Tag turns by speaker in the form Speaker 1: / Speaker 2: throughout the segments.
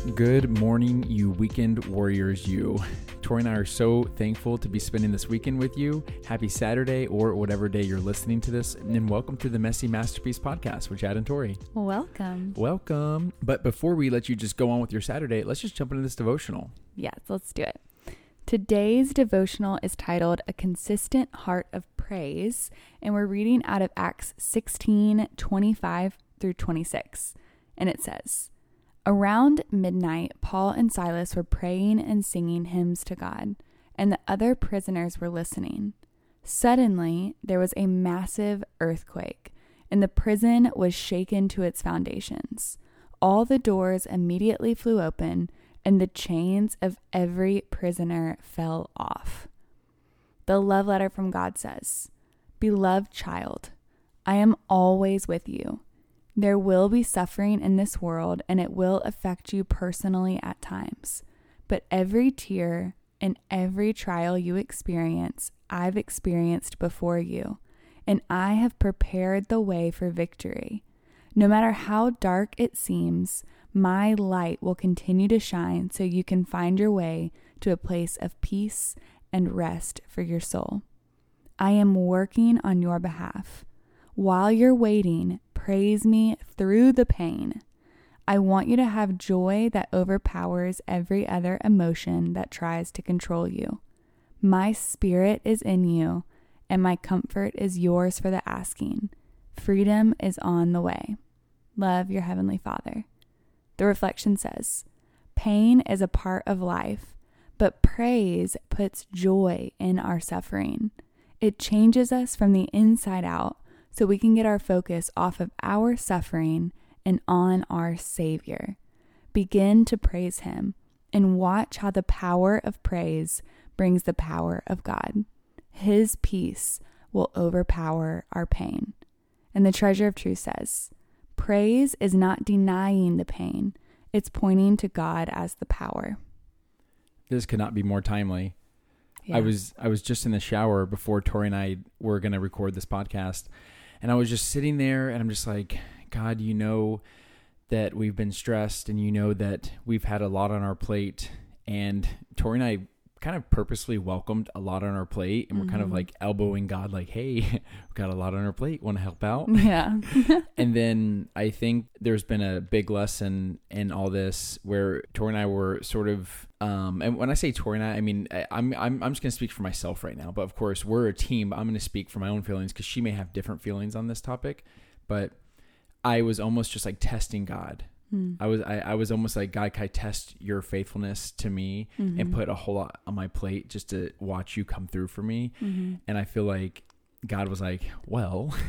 Speaker 1: Good morning, you weekend warriors, you. Tori and I are so thankful to be spending this weekend with you. Happy Saturday or whatever day you're listening to this, and welcome to the Messy Masterpiece podcast with Chad and Tori.
Speaker 2: Welcome.
Speaker 1: Welcome. But before we let you just go on with your Saturday, let's just jump into this devotional.
Speaker 2: Yes, let's do it. Today's devotional is titled A Consistent Heart of Praise, and we're reading out of Acts 16 25 through 26. And it says, Around midnight, Paul and Silas were praying and singing hymns to God, and the other prisoners were listening. Suddenly, there was a massive earthquake, and the prison was shaken to its foundations. All the doors immediately flew open, and the chains of every prisoner fell off. The love letter from God says, Beloved child, I am always with you. There will be suffering in this world, and it will affect you personally at times. But every tear and every trial you experience, I've experienced before you, and I have prepared the way for victory. No matter how dark it seems, my light will continue to shine so you can find your way to a place of peace and rest for your soul. I am working on your behalf. While you're waiting, praise me through the pain. I want you to have joy that overpowers every other emotion that tries to control you. My spirit is in you, and my comfort is yours for the asking. Freedom is on the way. Love your Heavenly Father. The reflection says, Pain is a part of life, but praise puts joy in our suffering. It changes us from the inside out so we can get our focus off of our suffering and on our Savior. Begin to praise Him and watch how the power of praise brings the power of God. His peace will overpower our pain. And the treasure of truth says, Praise is not denying the pain, it's pointing to God as the power.
Speaker 1: This could not be more timely. Yeah. I was I was just in the shower before Tori and I were going to record this podcast, and I was just sitting there, and I'm just like, God, you know that we've been stressed, and you know that we've had a lot on our plate, and Tori and I kind of purposely welcomed a lot on our plate and we're mm-hmm. kind of mm-hmm. like elbowing God like, hey, we've got a lot on our plate. Want to help out?
Speaker 2: Yeah.
Speaker 1: and then I think there's been a big lesson in all this where Tori and I were sort of um, and when I say Tori and I, I mean I, I'm I'm I'm just gonna speak for myself right now. But of course, we're a team. I'm gonna speak for my own feelings because she may have different feelings on this topic. But I was almost just like testing God Mm. I was I, I was almost like God, can I test your faithfulness to me mm-hmm. and put a whole lot on my plate just to watch you come through for me? Mm-hmm. And I feel like God was like, well.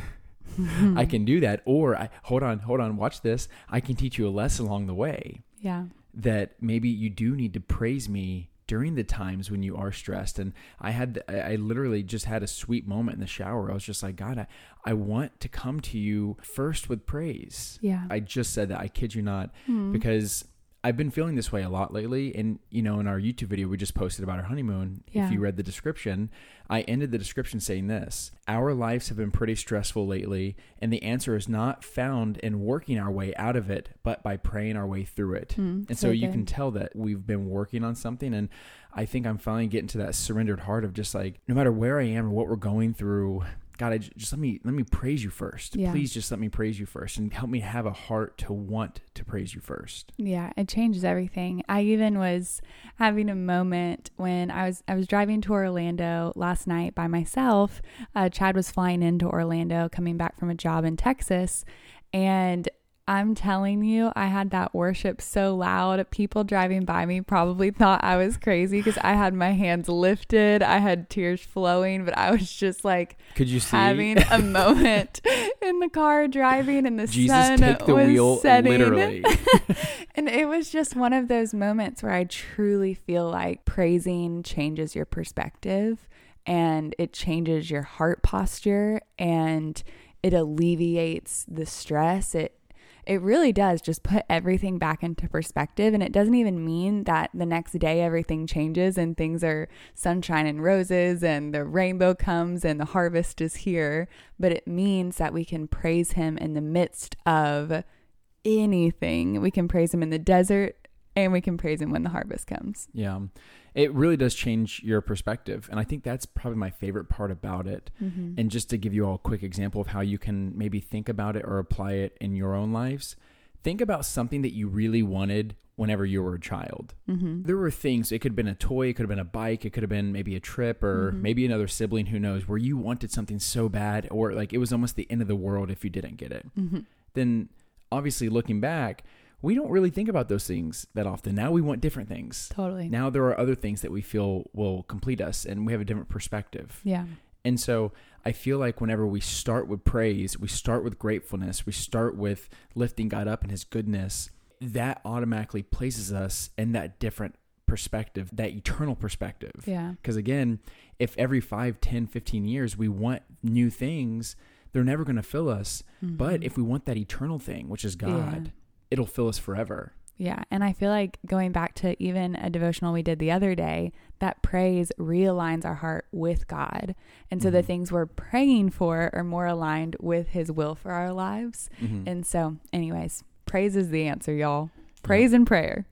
Speaker 1: I can do that, or I hold on, hold on, watch this. I can teach you a lesson along the way.
Speaker 2: Yeah,
Speaker 1: that maybe you do need to praise me during the times when you are stressed. And I had, I literally just had a sweet moment in the shower. I was just like, God, I, I want to come to you first with praise.
Speaker 2: Yeah.
Speaker 1: I just said that. I kid you not, mm. because I've been feeling this way a lot lately. And, you know, in our YouTube video we just posted about our honeymoon, yeah. if you read the description, I ended the description saying this Our lives have been pretty stressful lately, and the answer is not found in working our way out of it, but by praying our way through it. Mm, and so, so you can tell that we've been working on something. And I think I'm finally getting to that surrendered heart of just like, no matter where I am or what we're going through, God, I just let me let me praise you first. Yeah. Please just let me praise you first and help me have a heart to want to praise you first.
Speaker 2: Yeah, it changes everything. I even was having a moment when I was I was driving to Orlando last night by myself. Uh, Chad was flying into Orlando, coming back from a job in Texas, and I'm telling you, I had that worship so loud. People driving by me probably thought I was crazy because I had my hands lifted. I had tears flowing, but I was just like,
Speaker 1: could you see
Speaker 2: having a moment in the car driving, and the Jesus sun the was wheel, setting. Literally. and it was just one of those moments where I truly feel like praising changes your perspective, and it changes your heart posture, and it alleviates the stress. It it really does just put everything back into perspective. And it doesn't even mean that the next day everything changes and things are sunshine and roses and the rainbow comes and the harvest is here. But it means that we can praise Him in the midst of anything. We can praise Him in the desert and we can praise him when the harvest comes.
Speaker 1: Yeah. It really does change your perspective. And I think that's probably my favorite part about it.
Speaker 2: Mm-hmm.
Speaker 1: And just to give you all a quick example of how you can maybe think about it or apply it in your own lives, think about something that you really wanted whenever you were a child.
Speaker 2: Mm-hmm.
Speaker 1: There were things, it could have been a toy, it could have been a bike, it could have been maybe a trip or
Speaker 2: Mhm.
Speaker 1: maybe another sibling, who knows, where you wanted something so bad or like it was almost the end of the world if you didn't get it.
Speaker 2: Mm-hmm.
Speaker 1: Then obviously looking back, we don't really think about those things that often. Now we want different things.
Speaker 2: Totally.
Speaker 1: Now there are other things that we feel will complete us and we have a different perspective.
Speaker 2: yeah.
Speaker 1: And so I feel like whenever we start with praise, we start with gratefulness, we start with lifting God up and his goodness, that automatically places us in that different perspective, that eternal perspective.
Speaker 2: Yeah.
Speaker 1: Because again, if every 5, 10, 15 years we want new things, they're never going to fill us. But
Speaker 2: Mhm.
Speaker 1: if we want that eternal thing, which is God,
Speaker 2: Yeah.
Speaker 1: It'll fill us forever.
Speaker 2: Yeah. And I feel like going back to even a devotional we did the other day, that praise realigns our heart with God. And so the
Speaker 1: Mhm.
Speaker 2: things we're praying for are more aligned with his will for our lives.
Speaker 1: Mhm.
Speaker 2: And so, anyways, praise is the answer, y'all. Praise and prayer.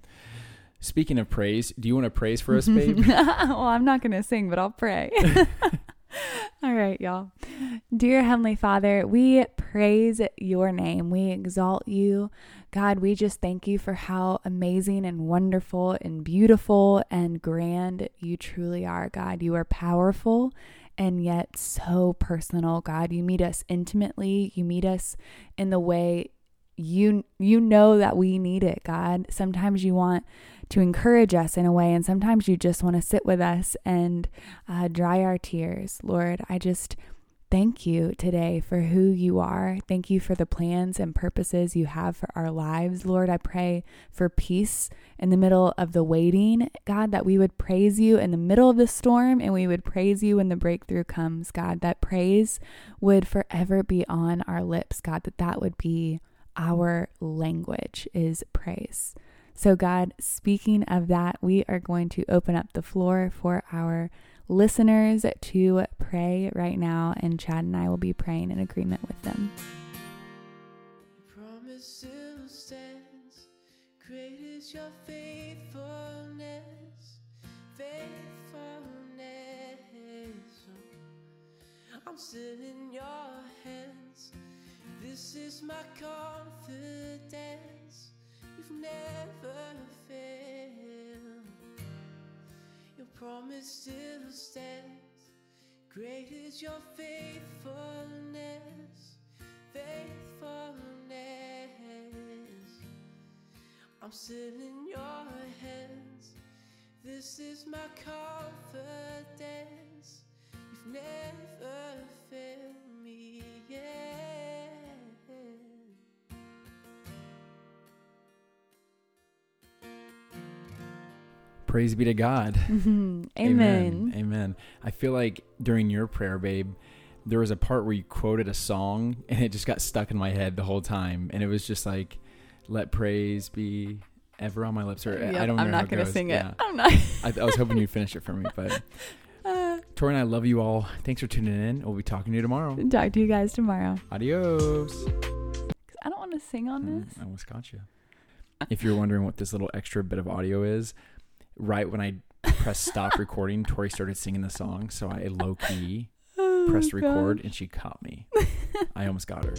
Speaker 1: Speaking of praise, do you want to praise for us, babe?
Speaker 2: well, I'm not going to sing, but I'll pray. All right, y'all. Dear Heavenly Father, we praise your name. We exalt you. God, we just thank you for how amazing and wonderful and beautiful and grand you truly are, God. You are powerful and yet so personal, God. You meet us intimately. You meet us in the way you you know that we need it, God. Sometimes you want to encourage us in a way, and sometimes you just want to sit with us and uh, dry our tears. Lord, I just thank you today for who you are. Thank you for the plans and purposes you have for our lives. Lord, I pray for peace in the middle of the waiting, God, that we would praise you in the middle of the storm and we would praise you when the breakthrough comes, God, that praise would forever be on our lips, God, that that would be our language is praise. So, God, speaking of that, we are going to open up the floor for our listeners to pray right now, and Chad and I will be praying in agreement with them.
Speaker 3: promise stands. Great is your faithfulness, faithfulness. I'm still in your hands. This is my confidence. You've never failed. Promise still stands. Great is your faithfulness faithfulness. I'm still in your hands. This is my confidence.
Speaker 1: Praise be to God.
Speaker 2: Amen.
Speaker 1: Amen. Amen. I feel like during your prayer, babe, there was a part where you quoted a song and it just got stuck in my head the whole time. And it was just like, let praise be ever on my lips. Or I don't know.
Speaker 2: I'm not going to sing it.
Speaker 1: Yeah.
Speaker 2: I'm not.
Speaker 1: I, I was hoping you'd finish it for me. But
Speaker 2: Uh,
Speaker 1: Tori and I love you all. Thanks for tuning in. We'll be talking to you tomorrow.
Speaker 2: talk to you guys tomorrow.
Speaker 1: Adios.
Speaker 2: I don't want to sing on
Speaker 1: Mm,
Speaker 2: this.
Speaker 1: I almost got you. If you're wondering what this little extra bit of audio is, right when I pressed stop recording, Tori started singing the song. So I low key
Speaker 2: Oh,
Speaker 1: pressed record and she caught me. I almost got her.